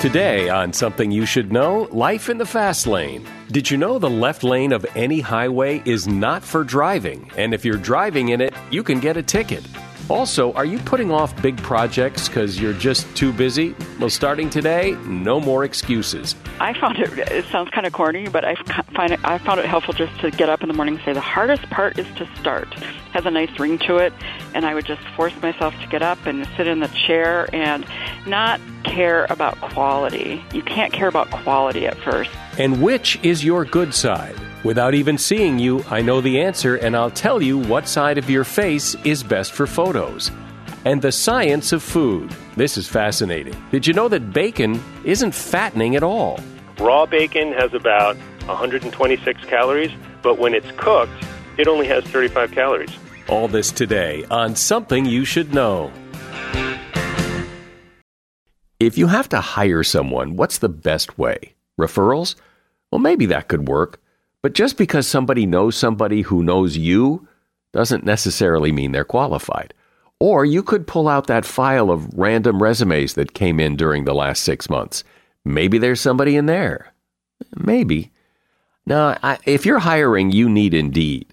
Today, on Something You Should Know Life in the Fast Lane. Did you know the left lane of any highway is not for driving? And if you're driving in it, you can get a ticket. Also, are you putting off big projects because you're just too busy? Well, starting today, no more excuses. I found it. It sounds kind of corny, but I find it. I found it helpful just to get up in the morning and say the hardest part is to start. It has a nice ring to it, and I would just force myself to get up and sit in the chair and not care about quality. You can't care about quality at first. And which is your good side? Without even seeing you, I know the answer, and I'll tell you what side of your face is best for photos. And the science of food. This is fascinating. Did you know that bacon isn't fattening at all? Raw bacon has about 126 calories, but when it's cooked, it only has 35 calories. All this today on Something You Should Know. If you have to hire someone, what's the best way? Referrals? Well, maybe that could work. But just because somebody knows somebody who knows you doesn't necessarily mean they're qualified. Or you could pull out that file of random resumes that came in during the last six months. Maybe there's somebody in there. Maybe. Now, I, if you're hiring, you need Indeed.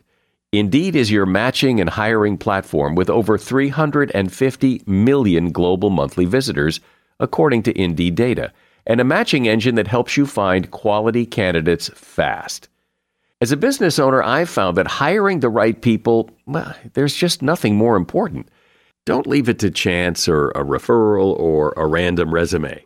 Indeed is your matching and hiring platform with over 350 million global monthly visitors, according to Indeed data, and a matching engine that helps you find quality candidates fast. As a business owner, I've found that hiring the right people, well, there's just nothing more important. Don't leave it to chance or a referral or a random resume.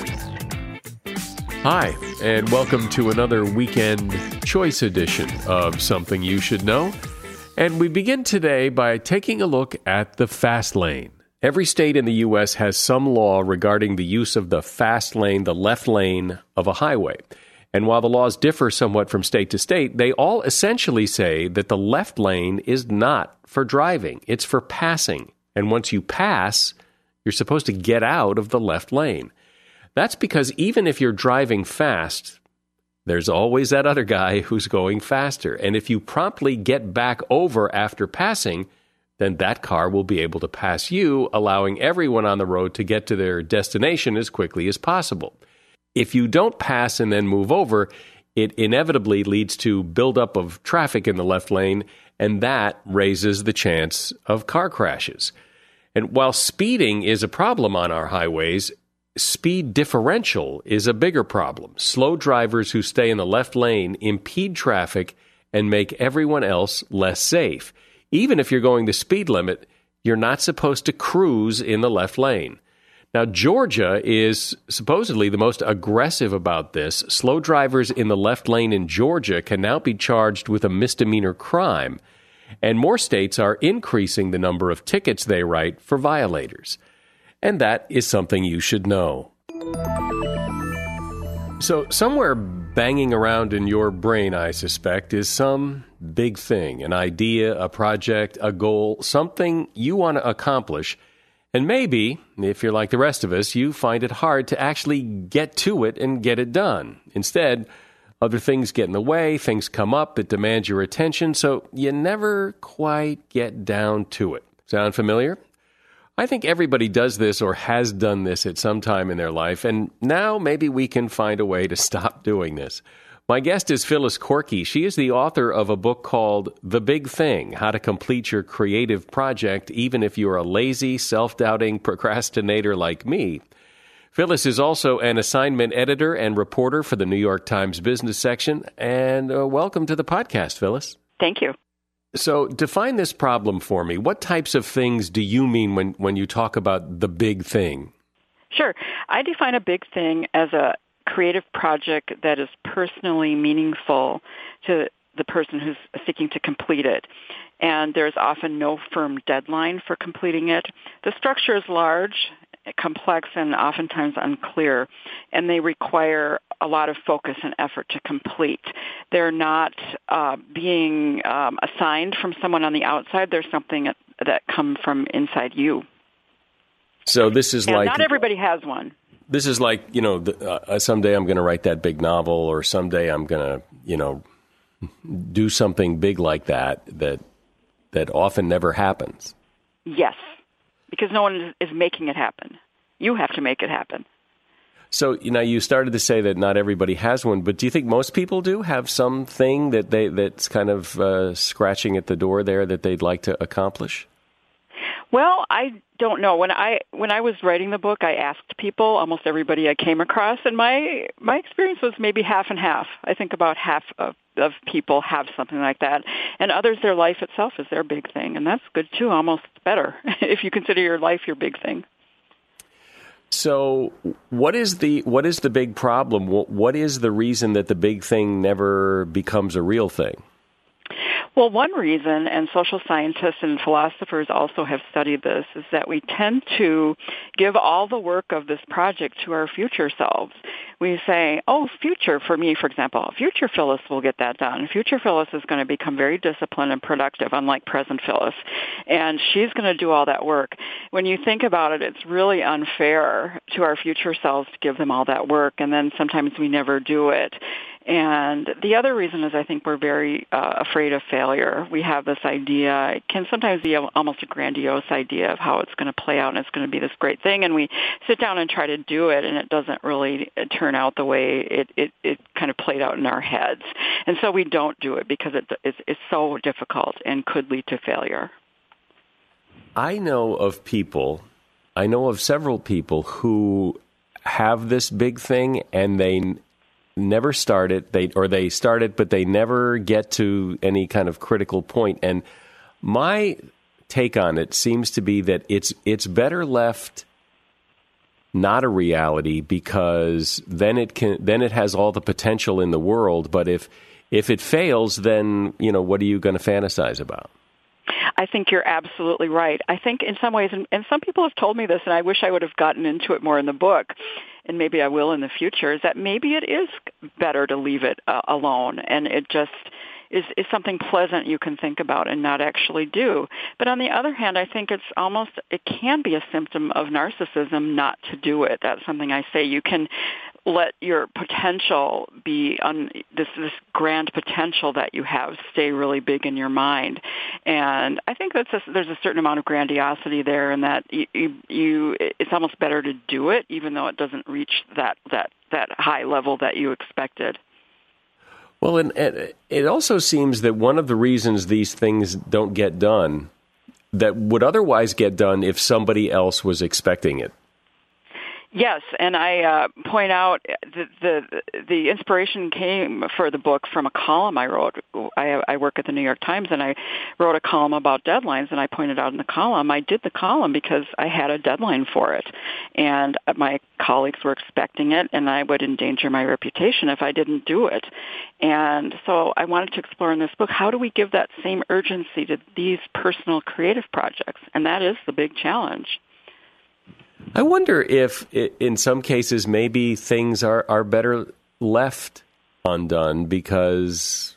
Hi, and welcome to another weekend choice edition of Something You Should Know. And we begin today by taking a look at the fast lane. Every state in the U.S. has some law regarding the use of the fast lane, the left lane of a highway. And while the laws differ somewhat from state to state, they all essentially say that the left lane is not for driving, it's for passing. And once you pass, you're supposed to get out of the left lane. That's because even if you're driving fast, there's always that other guy who's going faster. And if you promptly get back over after passing, then that car will be able to pass you, allowing everyone on the road to get to their destination as quickly as possible. If you don't pass and then move over, it inevitably leads to buildup of traffic in the left lane, and that raises the chance of car crashes. And while speeding is a problem on our highways, speed differential is a bigger problem. Slow drivers who stay in the left lane impede traffic and make everyone else less safe. Even if you're going the speed limit, you're not supposed to cruise in the left lane. Now, Georgia is supposedly the most aggressive about this. Slow drivers in the left lane in Georgia can now be charged with a misdemeanor crime, and more states are increasing the number of tickets they write for violators. And that is something you should know. So, somewhere banging around in your brain, I suspect, is some big thing an idea, a project, a goal, something you want to accomplish and maybe, if you're like the rest of us, you find it hard to actually get to it and get it done. Instead, other things get in the way, things come up that demand your attention, so you never quite get down to it. Sound familiar? I think everybody does this or has done this at some time in their life, and now maybe we can find a way to stop doing this. My guest is Phyllis Korkki. She is the author of a book called The Big Thing How to Complete Your Creative Project, even if you're a lazy, self doubting procrastinator like me. Phyllis is also an assignment editor and reporter for the New York Times business section. And uh, welcome to the podcast, Phyllis. Thank you. So, define this problem for me. What types of things do you mean when, when you talk about the big thing? Sure. I define a big thing as a creative project that is personally meaningful to the person who's seeking to complete it. And there's often no firm deadline for completing it. The structure is large complex and oftentimes unclear, and they require a lot of focus and effort to complete. They're not uh, being um, assigned from someone on the outside. There's something that, comes from inside you. So this is and like not everybody has one. This is like you know, the, uh, someday I'm going to write that big novel, or someday I'm going to you know do something big like that. That that often never happens. Yes, because no one is making it happen. You have to make it happen. So you know, you started to say that not everybody has one, but do you think most people do have something that they that's kind of uh, scratching at the door there that they'd like to accomplish? Well, I don't know. When I when I was writing the book, I asked people, almost everybody I came across, and my my experience was maybe half and half. I think about half of of people have something like that, and others their life itself is their big thing, and that's good too. Almost better if you consider your life your big thing. So, what is the what is the big problem? What is the reason that the big thing never becomes a real thing? Well, one reason, and social scientists and philosophers also have studied this, is that we tend to give all the work of this project to our future selves. We say, oh, future, for me, for example, future Phyllis will get that done. Future Phyllis is going to become very disciplined and productive, unlike present Phyllis. And she's going to do all that work. When you think about it, it's really unfair to our future selves to give them all that work, and then sometimes we never do it. And the other reason is I think we're very uh, afraid of failure. We have this idea, it can sometimes be almost a grandiose idea of how it's going to play out and it's going to be this great thing. And we sit down and try to do it and it doesn't really turn out the way it, it, it kind of played out in our heads. And so we don't do it because it, it's, it's so difficult and could lead to failure. I know of people, I know of several people who have this big thing and they never start it. They or they start it, but they never get to any kind of critical point. And my take on it seems to be that it's it's better left not a reality because then it can then it has all the potential in the world. But if if it fails, then you know what are you going to fantasize about? I think you're absolutely right. I think in some ways, and, and some people have told me this, and I wish I would have gotten into it more in the book, and maybe I will in the future, is that maybe it is better to leave it uh, alone, and it just is, is something pleasant you can think about and not actually do. But on the other hand, I think it's almost, it can be a symptom of narcissism not to do it. That's something I say. You can let your potential be this this grand potential that you have stay really big in your mind. And i think that's a, there's a certain amount of grandiosity there and that you, you, you it's almost better to do it even though it doesn't reach that that that high level that you expected. Well and, and it also seems that one of the reasons these things don't get done that would otherwise get done if somebody else was expecting it Yes, and I uh, point out the, the the inspiration came for the book from a column I wrote. I, I work at the New York Times, and I wrote a column about deadlines. And I pointed out in the column, I did the column because I had a deadline for it, and my colleagues were expecting it, and I would endanger my reputation if I didn't do it. And so I wanted to explore in this book how do we give that same urgency to these personal creative projects, and that is the big challenge. I wonder if, in some cases, maybe things are, are better left undone because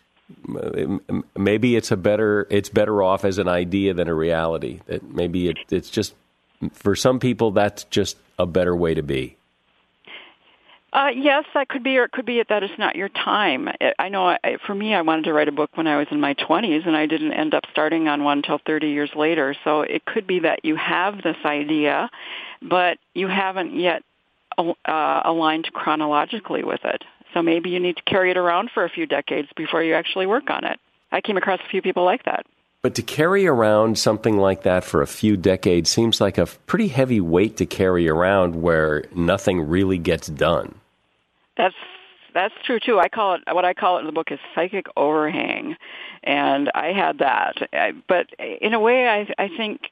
maybe it's a better it's better off as an idea than a reality. That maybe it, it's just for some people that's just a better way to be. Uh, yes, that could be, or it could be that it's not your time. I know I, for me, I wanted to write a book when I was in my 20s, and I didn't end up starting on one until 30 years later. So it could be that you have this idea, but you haven't yet uh, aligned chronologically with it. So maybe you need to carry it around for a few decades before you actually work on it. I came across a few people like that. But to carry around something like that for a few decades seems like a pretty heavy weight to carry around where nothing really gets done. That's that's true too. I call it what I call it in the book is psychic overhang, and I had that. I, But in a way, I I think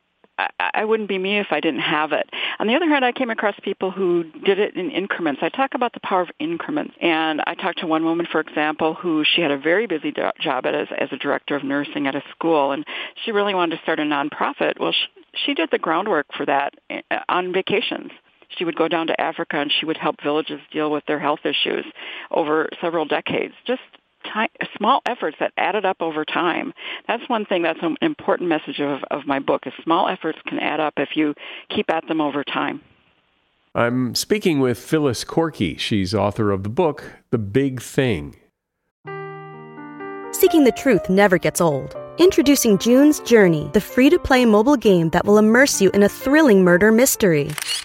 I wouldn't be me if I didn't have it. On the other hand, I came across people who did it in increments. I talk about the power of increments. And I talked to one woman, for example, who she had a very busy job as, as a director of nursing at a school, and she really wanted to start a nonprofit. Well, she, she did the groundwork for that eh, on vacations she would go down to Africa and she would help villages deal with their health issues over several decades. Just time, small efforts that added up over time. That's one thing that's an important message of, of my book is small efforts can add up if you keep at them over time. I'm speaking with Phyllis Korkki. She's author of the book, The Big Thing. Seeking the truth never gets old. Introducing June's Journey, the free to play mobile game that will immerse you in a thrilling murder mystery.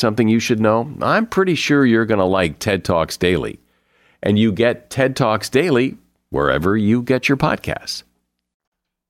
something you should know, I'm pretty sure you're going to like TED Talks Daily. And you get TED Talks Daily wherever you get your podcasts.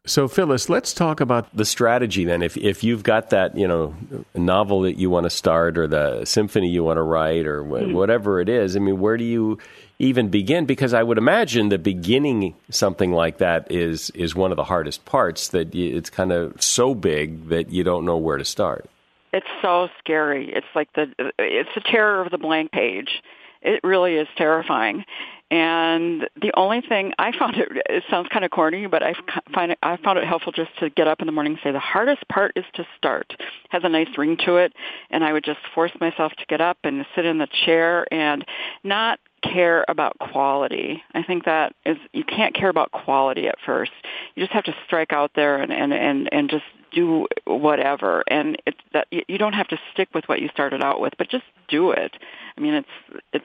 So, Phyllis, let's talk about the strategy then. If if you've got that, you know, novel that you want to start, or the symphony you want to write, or wh- mm-hmm. whatever it is, I mean, where do you even begin? Because I would imagine that beginning something like that is is one of the hardest parts. That it's kind of so big that you don't know where to start. It's so scary. It's like the it's the terror of the blank page. It really is terrifying. And the only thing I found it, it sounds kind of corny, but I find it, I found it helpful just to get up in the morning and say the hardest part is to start. It has a nice ring to it, and I would just force myself to get up and sit in the chair and not care about quality. I think that is you can't care about quality at first. You just have to strike out there and and and, and just do whatever and it's that you don't have to stick with what you started out with but just do it i mean it's it's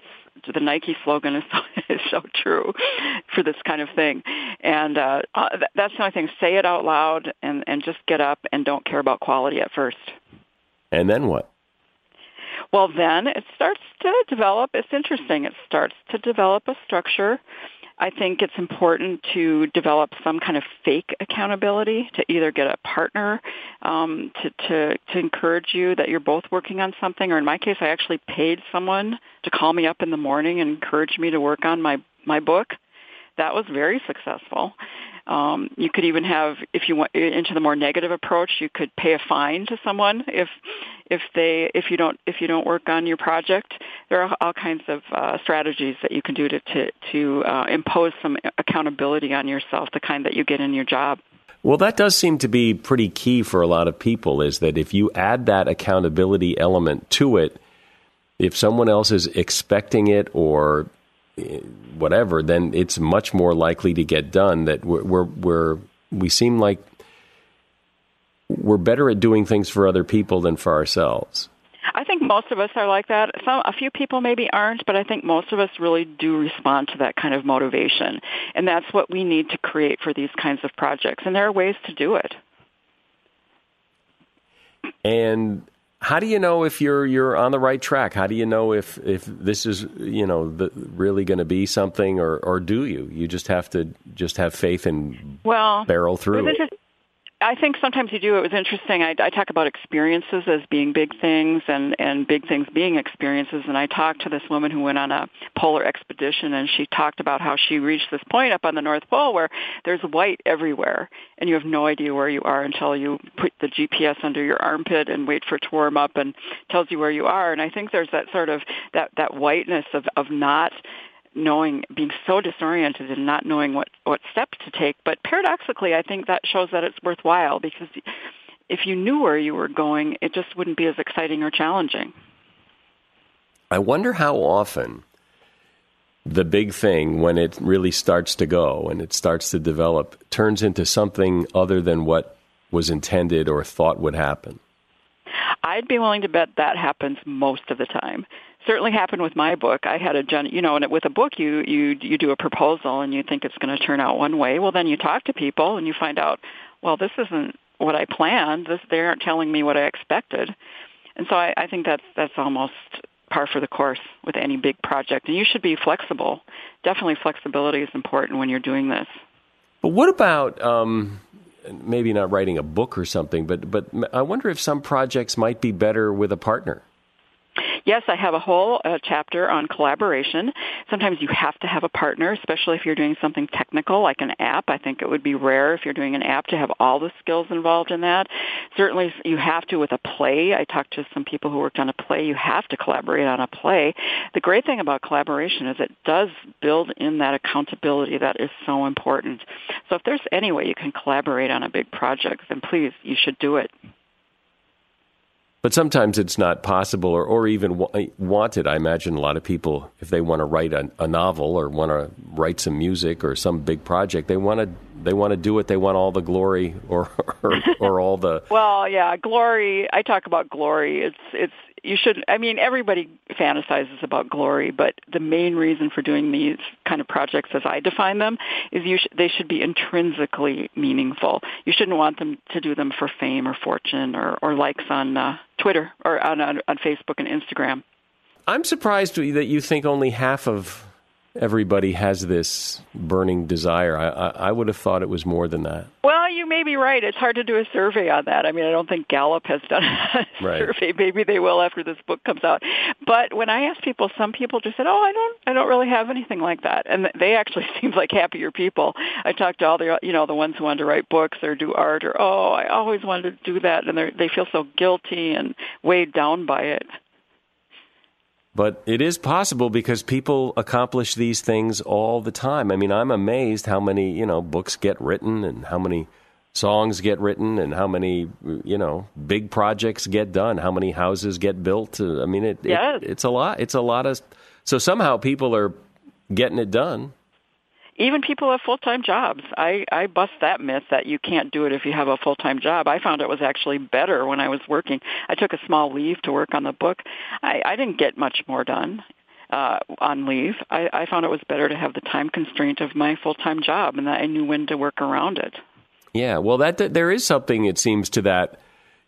the Nike slogan is so, is so true for this kind of thing. And uh, uh, that's the only thing. Say it out loud and, and just get up and don't care about quality at first. And then what? Well, then it starts to develop. It's interesting. It starts to develop a structure I think it's important to develop some kind of fake accountability to either get a partner um, to, to to encourage you that you're both working on something, or in my case, I actually paid someone to call me up in the morning and encourage me to work on my my book. That was very successful. Um, you could even have, if you went into the more negative approach, you could pay a fine to someone if if they if you don't if you don't work on your project. There are all kinds of uh, strategies that you can do to to, to uh, impose some accountability on yourself, the kind that you get in your job. Well, that does seem to be pretty key for a lot of people. Is that if you add that accountability element to it, if someone else is expecting it or whatever, then it's much more likely to get done. That we're, we're, we're we seem like we're better at doing things for other people than for ourselves. I think most of us are like that. Some, a few people maybe aren't, but I think most of us really do respond to that kind of motivation, and that's what we need to create for these kinds of projects. And there are ways to do it. And how do you know if you're you're on the right track? How do you know if if this is you know the, really going to be something, or or do you? You just have to just have faith and well barrel through. It I think sometimes you do. It was interesting. I, I talk about experiences as being big things and, and big things being experiences. And I talked to this woman who went on a polar expedition and she talked about how she reached this point up on the North Pole where there's white everywhere and you have no idea where you are until you put the GPS under your armpit and wait for it to warm up and tells you where you are. And I think there's that sort of, that, that whiteness of, of not knowing, being so disoriented and not knowing what, what steps to take. But paradoxically, I think that shows that it's worthwhile because if you knew where you were going, it just wouldn't be as exciting or challenging. I wonder how often the big thing, when it really starts to go and it starts to develop, turns into something other than what was intended or thought would happen. I'd be willing to bet that happens most of the time certainly happened with my book. I had a gen, you know, and with a book, you you you do a proposal and you think it's going to turn out one way. Well, then you talk to people and you find out, well, this isn't what I planned. This they aren't telling me what I expected, and so I, I think that's that's almost par for the course with any big project. And you should be flexible. Definitely, flexibility is important when you're doing this. But what about? Um maybe not writing a book or something, but but I wonder if some projects might be better with a partner. Yes, I have a whole uh, chapter on collaboration. Sometimes you have to have a partner, especially if you're doing something technical like an app. I think it would be rare if you're doing an app to have all the skills involved in that. Certainly you have to with a play. I talked to some people who worked on a play. You have to collaborate on a play. The great thing about collaboration is it does build in that accountability that is so important. So if there's any way you can collaborate on a big project, then please, you should do it. But sometimes it's not possible or, or even eh, wanted. I imagine a lot of people, if they want to write a, a novel or want to write some music or some big project, they want to they want to do it. They want all the glory or or, or all the. well, yeah, glory. I talk about glory. It's it's you should i mean everybody fantasizes about glory but the main reason for doing these kind of projects as i define them is you sh- they should be intrinsically meaningful. You shouldn't want them to do them for fame or fortune or, or likes on uh, twitter or on, on, on facebook and instagram. I'm surprised that you think only half of everybody has this burning desire. I, I, I, would have thought it was more than that. Well, you may be right. It's hard to do a survey on that. I mean, I don't think Gallup has done a right. survey. Maybe they will after this book comes out. But when I asked people, some people just said, "Oh, I don't, I don't really have anything like that," and they actually seem like happier people. I talked to all the, you know, the ones who wanted to write books or do art, or oh, I always wanted to do that, and they they feel so guilty and weighed down by it. But it is possible because people accomplish these things all the time. I mean, I'm amazed how many, you know, books get written and how many songs get written and how many, you know, big projects get done, how many houses get built. I mean, it, yes. it it's a lot. It's a lot of so somehow people are getting it done even people have full-time jobs. I, I bust that myth that you can't do it if you have a full-time job. I found it was actually better when I was working. I took a small leave to work on the book. I, I didn't get much more done uh, on leave. I, I found it was better to have the time constraint of my full-time job and that I knew when to work around it. Yeah, well, that, that there is something it seems to that.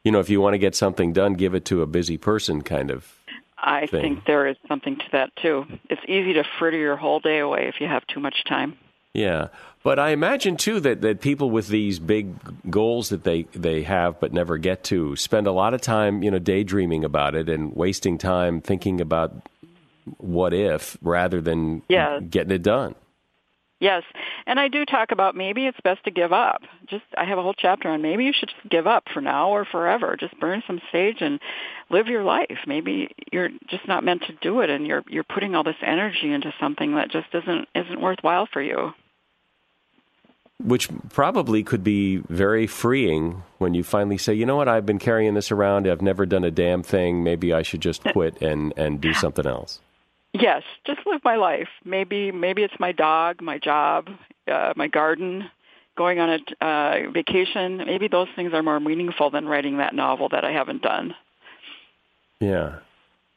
You know, if you want to get something done, give it to a busy person, kind of. I thing. think there is something to that too. It's easy to fritter your whole day away if you have too much time. Yeah. But I imagine too that, that people with these big goals that they, they have but never get to spend a lot of time, you know, daydreaming about it and wasting time thinking about what if rather than yeah. getting it done. Yes, and I do talk about maybe it's best to give up. Just I have a whole chapter on maybe you should just give up for now or forever. Just burn some sage and live your life. Maybe you're just not meant to do it, and you're you're putting all this energy into something that just isn't isn't worthwhile for you. Which probably could be very freeing when you finally say, you know what, I've been carrying this around. I've never done a damn thing. Maybe I should just quit and and do something else. Yes, just live my life. Maybe maybe it's my dog, my job, uh, my garden, going on a uh, vacation. Maybe those things are more meaningful than writing that novel that I haven't done. Yeah.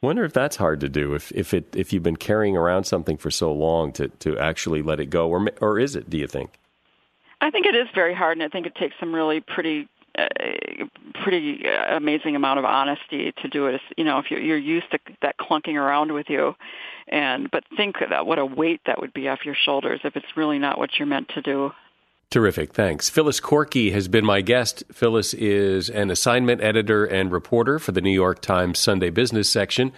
Wonder if that's hard to do. If if it if you've been carrying around something for so long to to actually let it go, or or is it? Do you think? I think it is very hard, and I think it takes some really pretty pretty uh, amazing amount of honesty to do it. You know, if you're, you're used to that clunking around with you, and but think that what a weight that would be off your shoulders if it's really not what you're meant to do. Terrific, thanks. Phyllis Korkki has been my guest. Phyllis is an assignment editor and reporter for the New York Times Sunday Business section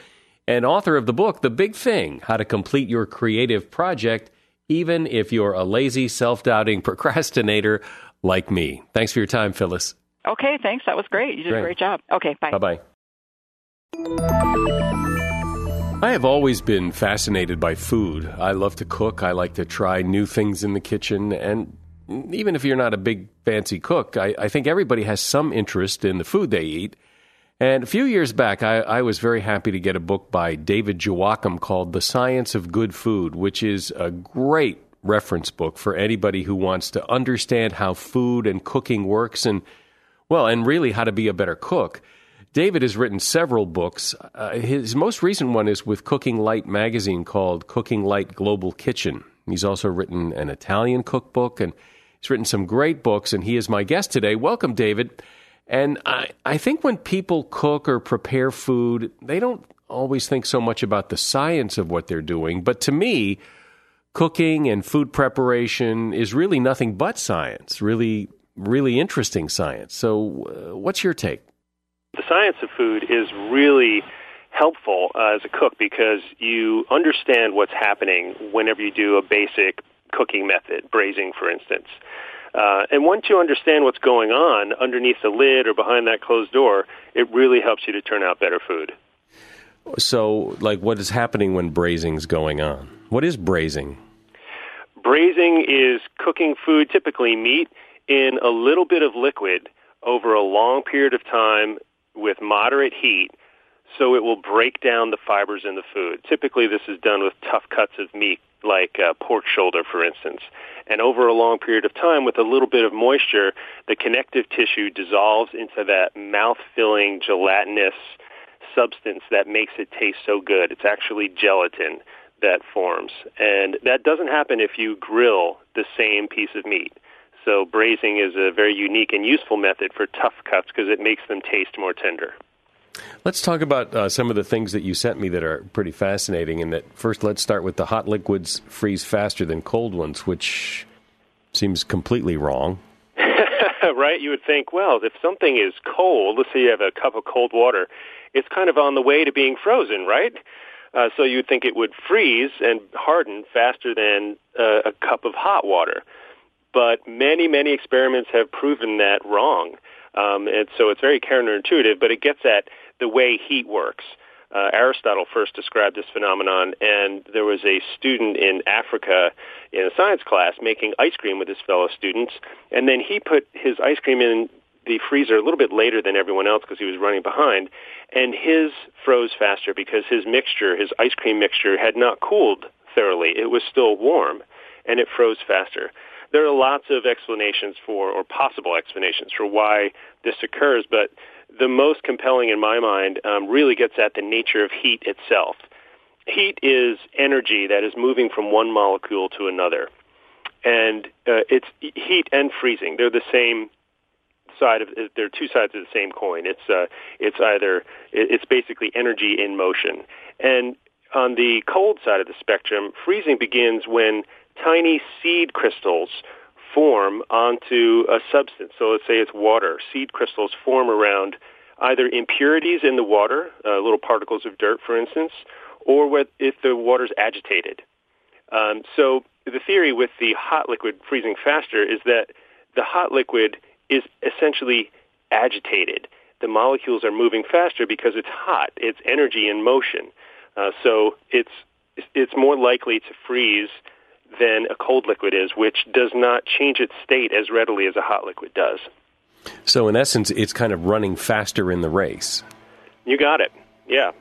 and author of the book The Big Thing: How to Complete Your Creative Project even if you're a lazy, self-doubting procrastinator like me. Thanks for your time, Phyllis. Okay, thanks. That was great. You did great. a great job. Okay, bye. Bye-bye. I have always been fascinated by food. I love to cook. I like to try new things in the kitchen. And even if you're not a big fancy cook, I, I think everybody has some interest in the food they eat. And a few years back, I, I, was very happy to get a book by David Joachim called The Science of Good Food, which is a great reference book for anybody who wants to understand how food and cooking works and, well, and really how to be a better cook. David has written several books. Uh, his most recent one is with Cooking Light magazine called Cooking Light Global Kitchen. He's also written an Italian cookbook and he's written some great books, and he is my guest today. Welcome, David. And I, I think when people cook or prepare food, they don't always think so much about the science of what they're doing. But to me, cooking and food preparation is really nothing but science, really, really interesting science. So, uh, what's your take? The science of food is really helpful uh, as a cook because you understand what's happening whenever you do a basic cooking method, braising, for instance. Uh, and once you understand what's going on underneath the lid or behind that closed door, it really helps you to turn out better food. So, like, what is happening when braising's going on? What is braising? Braising is cooking food, typically meat, in a little bit of liquid over a long period of time with moderate heat so it will break down the fibers in the food. Typically, this is done with tough cuts of meat, like uh, pork shoulder, for instance. And over a long period of time, with a little bit of moisture, the connective tissue dissolves into that mouth-filling gelatinous substance that makes it taste so good. It's actually gelatin that forms. And that doesn't happen if you grill the same piece of meat. So braising is a very unique and useful method for tough cuts because it makes them taste more tender. Let's talk about uh, some of the things that you sent me that are pretty fascinating. And that first, let's start with the hot liquids freeze faster than cold ones, which seems completely wrong. right? You would think, well, if something is cold, let's say you have a cup of cold water, it's kind of on the way to being frozen, right? Uh, so you'd think it would freeze and harden faster than uh, a cup of hot water. But many, many experiments have proven that wrong. Um, and so it's very counterintuitive, but it gets at the way heat works. Uh, Aristotle first described this phenomenon, and there was a student in Africa in a science class making ice cream with his fellow students, and then he put his ice cream in the freezer a little bit later than everyone else because he was running behind, and his froze faster because his mixture, his ice cream mixture, had not cooled thoroughly. It was still warm, and it froze faster there are lots of explanations for, or possible explanations for why this occurs, but the most compelling in my mind um, really gets at the nature of heat itself. Heat is energy that is moving from one molecule to another. And uh, it's heat and freezing. They're the same side of they're two sides of the same coin. It's uh, it's either it's basically energy in motion. And on the cold side of the spectrum, freezing begins when tiny seed crystals form onto a substance. So let's say it's water. Seed crystals form around either impurities in the water, uh, little particles of dirt, for instance, or with, if the water's agitated. Um, so the theory with the hot liquid freezing faster is that the hot liquid is essentially agitated. The molecules are moving faster because it's hot. It's energy in motion. Uh, so it's it's more likely to freeze than a cold liquid is, which does not change its state as readily as a hot liquid does. So, in essence, it's kind of running faster in the race. You got it. Yeah.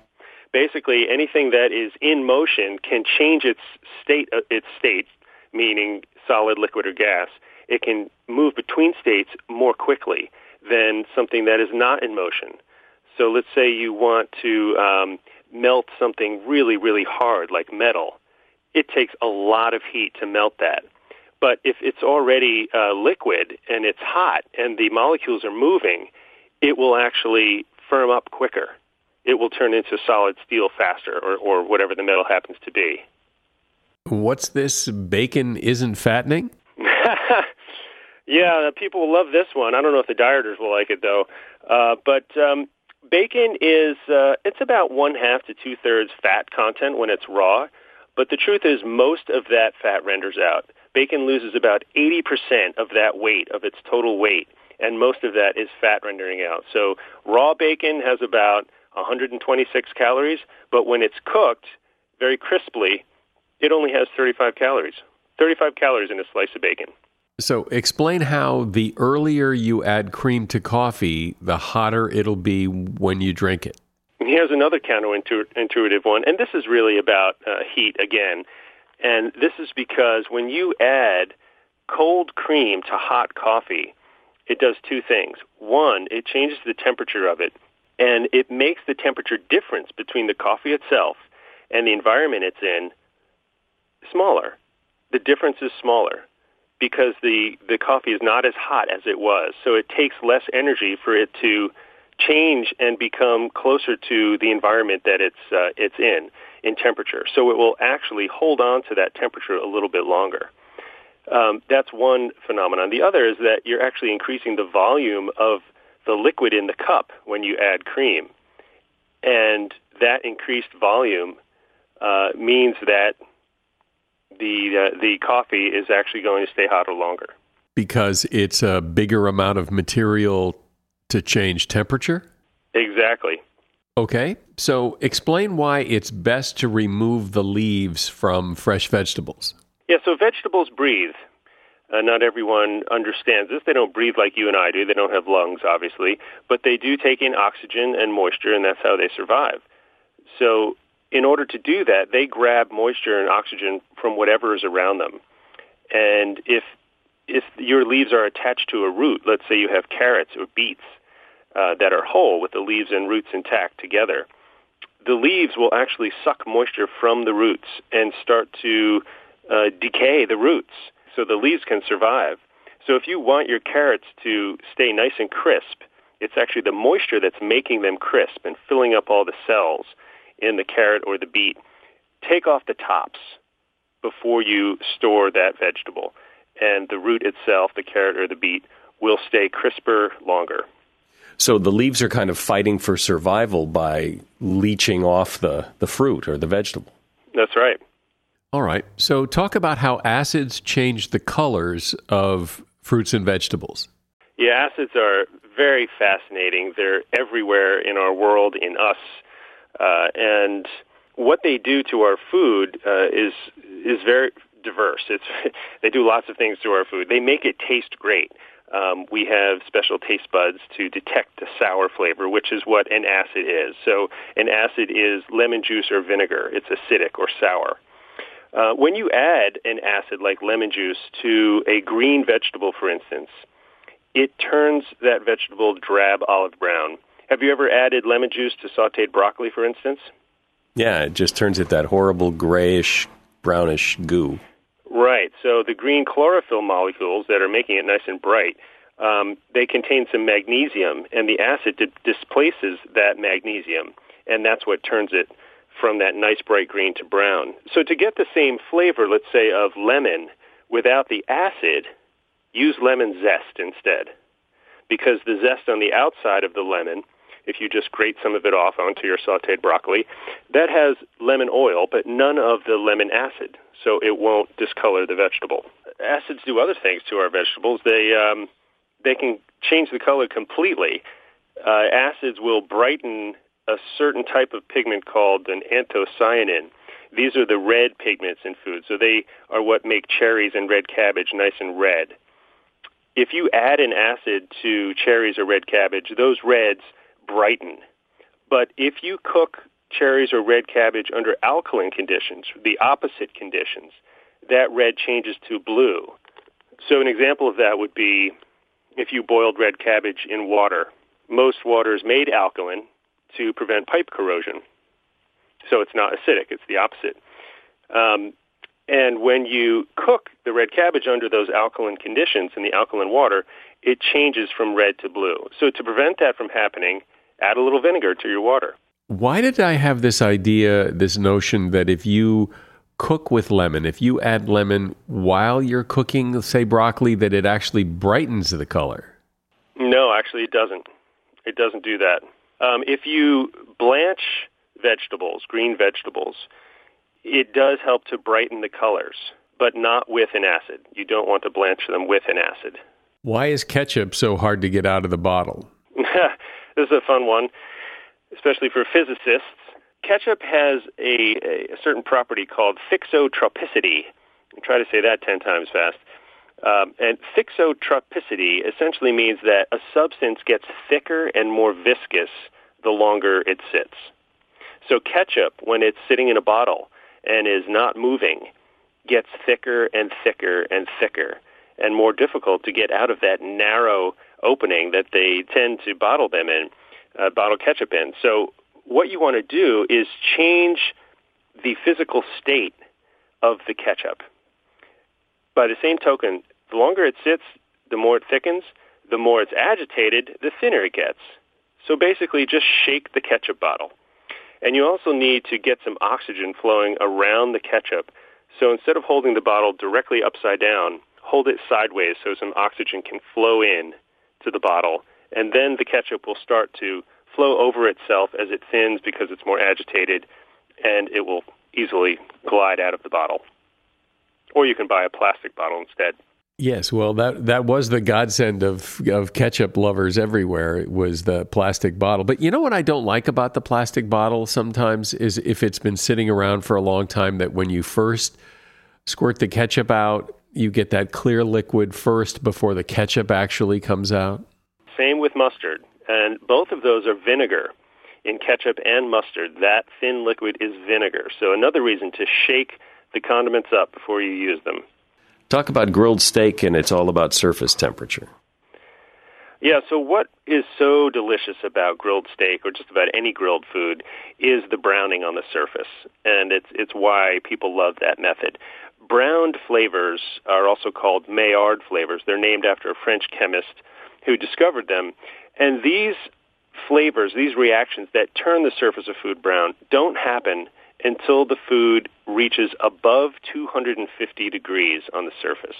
Basically, anything that is in motion can change its state. Uh, its state, meaning solid, liquid, or gas. It can move between states more quickly than something that is not in motion. So, let's say you want to um, melt something really, really hard, like metal it takes a lot of heat to melt that. But if it's already uh, liquid and it's hot and the molecules are moving, it will actually firm up quicker. It will turn into solid steel faster, or, or whatever the metal happens to be. What's this? Bacon isn't fattening? yeah, people will love this one. I don't know if the dieters will like it though. Uh, but um, bacon is uh, it's about one half to two thirds fat content when it's raw. But the truth is, most of that fat renders out. Bacon loses about 80% of that weight, of its total weight, and most of that is fat rendering out. So raw bacon has about 126 calories, but when it's cooked very crisply, it only has 35 calories. 35 calories in a slice of bacon. So, explain how the earlier you add cream to coffee, the hotter it'll be when you drink it. Here's another counterintuitive one, and this is really about uh, heat again. And this is because when you add cold cream to hot coffee, it does two things. One, it changes the temperature of it, and it makes the temperature difference between the coffee itself and the environment it's in smaller. The difference is smaller because the, the coffee is not as hot as it was. So it takes less energy for it to change and become closer to the environment that it's, uh, it's in, in temperature. So it will actually hold on to that temperature a little bit longer. Um, that's one phenomenon. The other is that you're actually increasing the volume of the liquid in the cup when you add cream. And that increased volume uh, means that the uh, the coffee is actually going to stay hotter longer because it's a bigger amount of material to change temperature. Exactly. Okay, so explain why it's best to remove the leaves from fresh vegetables. Yeah, so vegetables breathe. Uh, not everyone understands this. They don't breathe like you and I do. They don't have lungs, obviously, but they do take in oxygen and moisture, and that's how they survive. So in order to do that, they grab moisture and oxygen from whatever is around them. And if if your leaves are attached to a root, let's say you have carrots or beets uh, that are whole with the leaves and roots intact together, the leaves will actually suck moisture from the roots and start to uh, decay the roots so the leaves can survive. So if you want your carrots to stay nice and crisp, it's actually the moisture that's making them crisp and filling up all the cells in the carrot or the beet, take off the tops before you store that vegetable. And the root itself, the carrot or the beet, will stay crisper longer. So the leaves are kind of fighting for survival by leaching off the, the fruit or the vegetable. That's right. All right. So talk about how acids change the colors of fruits and vegetables. Yeah, acids are very fascinating. They're everywhere in our world, in us, uh, and what they do to our food uh, is is very diverse. It's they do lots of things to our food. They make it taste great. Um, we have special taste buds to detect the sour flavor, which is what an acid is. So an acid is lemon juice or vinegar. It's acidic or sour. Uh, when you add an acid like lemon juice to a green vegetable, for instance, it turns that vegetable drab olive brown. Have you ever added lemon juice to sauteed broccoli, for instance? Yeah, it just turns it that horrible grayish, brownish goo. Right. So the green chlorophyll molecules that are making it nice and bright, um, they contain some magnesium, and the acid di- displaces that magnesium, and that's what turns it from that nice bright green to brown. So to get the same flavor, let's say, of lemon without the acid, use lemon zest instead. Because the zest on the outside of the lemon if you just grate some of it off onto your sauteed broccoli. That has lemon oil, but none of the lemon acid, so it won't discolor the vegetable. Acids do other things to our vegetables. They um, they can change the color completely. Uh, acids will brighten a certain type of pigment called an anthocyanin. These are the red pigments in food, so they are what make cherries and red cabbage nice and red. If you add an acid to cherries or red cabbage, those reds brighten. But if you cook cherries or red cabbage under alkaline conditions, the opposite conditions, that red changes to blue. So an example of that would be if you boiled red cabbage in water. Most water is made alkaline to prevent pipe corrosion. So it's not acidic, it's the opposite. Um, And when you cook the red cabbage under those alkaline conditions in the alkaline water, it changes from red to blue. So to prevent that from happening, add a little vinegar to your water. Why did I have this idea, this notion that if you cook with lemon, if you add lemon while you're cooking, say broccoli, that it actually brightens the color? No, actually, it doesn't. It doesn't do that. Um, if you blanch vegetables, green vegetables, it does help to brighten the colors, but not with an acid. You don't want to blanch them with an acid. Why is ketchup so hard to get out of the bottle? this is a fun one, especially for physicists. Ketchup has a, a certain property called thixotropicity. I'll try to say that 10 times fast. Um, and thixotropicity essentially means that a substance gets thicker and more viscous the longer it sits. So ketchup, when it's sitting in a bottle and is not moving, gets thicker and thicker and thicker and more difficult to get out of that narrow opening that they tend to bottle them in, uh, bottle ketchup in. So what you want to do is change the physical state of the ketchup. By the same token, the longer it sits, the more it thickens. The more it's agitated, the thinner it gets. So basically, just shake the ketchup bottle. And you also need to get some oxygen flowing around the ketchup. So instead of holding the bottle directly upside down, hold it sideways so some oxygen can flow in to the bottle. And then the ketchup will start to flow over itself as it thins because it's more agitated, and it will easily glide out of the bottle. Or you can buy a plastic bottle instead. Yes, well, that that was the godsend of of ketchup lovers everywhere. It was the plastic bottle. But you know what I don't like about the plastic bottle sometimes is if it's been sitting around for a long time. That when you first squirt the ketchup out, you get that clear liquid first before the ketchup actually comes out. Same with mustard, and both of those are vinegar. In ketchup and mustard, that thin liquid is vinegar. So another reason to shake the condiments up before you use them. Talk about grilled steak, and it's all about surface temperature. Yeah, so what is so delicious about grilled steak or just about any grilled food is the browning on the surface. And it's it's why people love that method. Browned flavors are also called Maillard flavors. They're named after a French chemist who discovered them. And these flavors, these reactions that turn the surface of food brown don't happen until the food reaches above 250 degrees on the surface.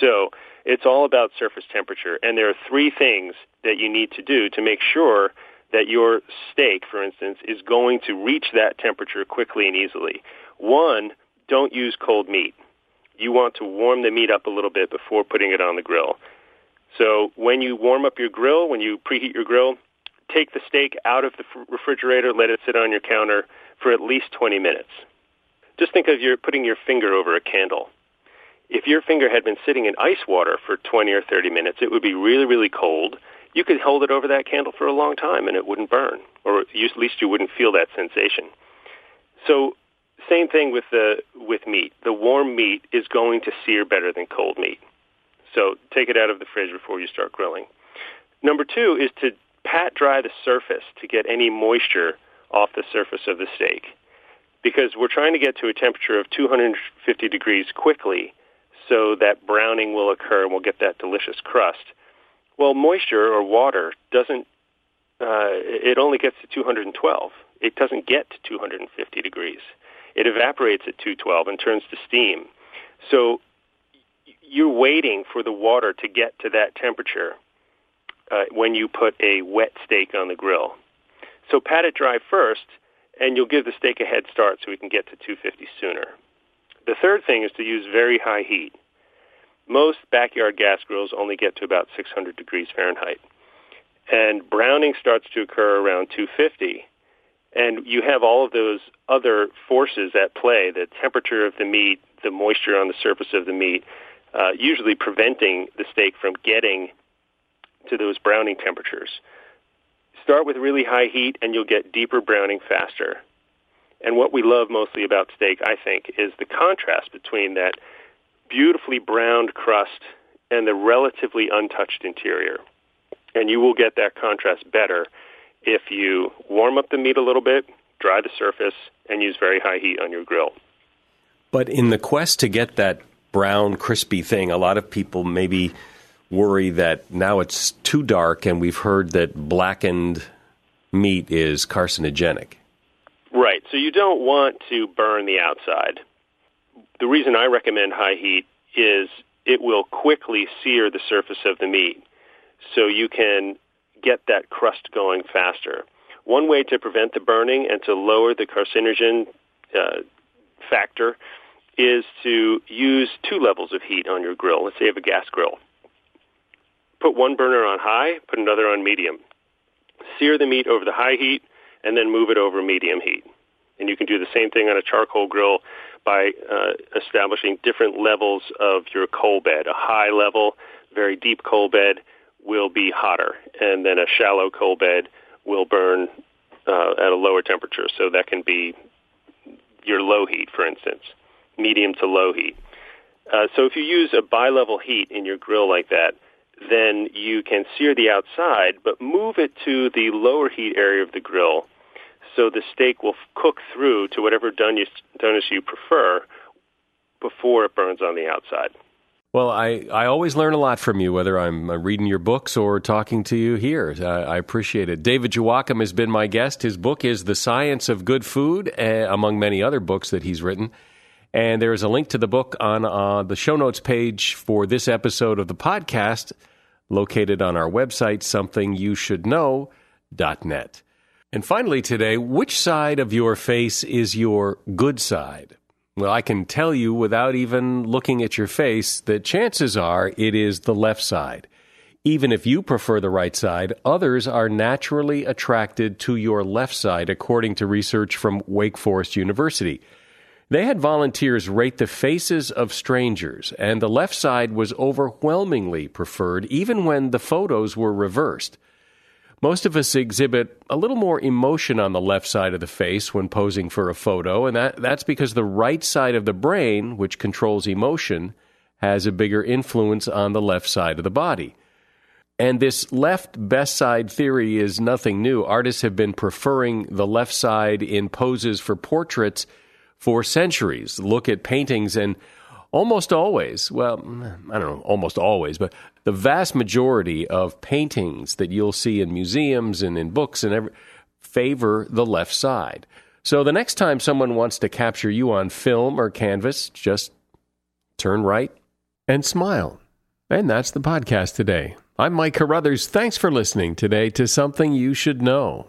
So it's all about surface temperature. And there are three things that you need to do to make sure that your steak, for instance, is going to reach that temperature quickly and easily. One, don't use cold meat. You want to warm the meat up a little bit before putting it on the grill. So when you warm up your grill, when you preheat your grill, take the steak out of the refrigerator, let it sit on your counter for at least 20 minutes. Just think of your putting your finger over a candle. If your finger had been sitting in ice water for 20 or 30 minutes, it would be really, really cold. You could hold it over that candle for a long time and it wouldn't burn, or at least you wouldn't feel that sensation. So, same thing with the with meat. The warm meat is going to sear better than cold meat. So, take it out of the fridge before you start grilling. Number two is to pat dry the surface to get any moisture off the surface of the steak. Because we're trying to get to a temperature of 250 degrees quickly so that browning will occur and we'll get that delicious crust. Well, moisture or water doesn't, uh, it only gets to 212. It doesn't get to 250 degrees. It evaporates at 212 and turns to steam. So you're waiting for the water to get to that temperature uh, when you put a wet steak on the grill. So pat it dry first, and you'll give the steak a head start so we can get to 250 sooner. The third thing is to use very high heat. Most backyard gas grills only get to about 600 degrees Fahrenheit. And browning starts to occur around 250. And you have all of those other forces at play, the temperature of the meat, the moisture on the surface of the meat, uh, usually preventing the steak from getting to those browning temperatures. Start with really high heat and you'll get deeper browning faster. And what we love mostly about steak, I think, is the contrast between that beautifully browned crust and the relatively untouched interior. And you will get that contrast better if you warm up the meat a little bit, dry the surface, and use very high heat on your grill. But in the quest to get that brown, crispy thing, a lot of people maybe worry that now it's too dark, and we've heard that blackened meat is carcinogenic. Right. So you don't want to burn the outside. The reason I recommend high heat is it will quickly sear the surface of the meat so you can get that crust going faster. One way to prevent the burning and to lower the carcinogen uh, factor is to use two levels of heat on your grill. Let's say you have a gas grill. Put one burner on high, put another on medium. Sear the meat over the high heat, and then move it over medium heat. And you can do the same thing on a charcoal grill by uh, establishing different levels of your coal bed. A high level, very deep coal bed will be hotter, and then a shallow coal bed will burn uh, at a lower temperature. So that can be your low heat, for instance, medium to low heat. Uh, so if you use a bi-level heat in your grill like that, then you can sear the outside, but move it to the lower heat area of the grill so the steak will cook through to whatever doneness you prefer before it burns on the outside. Well, I, I always learn a lot from you, whether I'm uh, reading your books or talking to you here. I, I appreciate it. David Joachim has been my guest. His book is The Science of Good Food, uh, among many other books that he's written. And there is a link to the book on uh, the show notes page for this episode of the podcast, located on our website, somethingyoushouldknow.net. And finally, today, which side of your face is your good side? Well, I can tell you without even looking at your face that chances are it is the left side. Even if you prefer the right side, others are naturally attracted to your left side, according to research from Wake Forest University. They had volunteers rate the faces of strangers, and the left side was overwhelmingly preferred, even when the photos were reversed. Most of us exhibit a little more emotion on the left side of the face when posing for a photo, and that, that's because the right side of the brain, which controls emotion, has a bigger influence on the left side of the body. And this left best side theory is nothing new. Artists have been preferring the left side in poses for portraits for centuries. Look at paintings and almost always, well, I don't know, almost always, but the vast majority of paintings that you'll see in museums and in books and every, favor the left side. So the next time someone wants to capture you on film or canvas, just turn right and smile. And that's the podcast today. I'm Mike Carruthers. Thanks for listening today to Something You Should Know.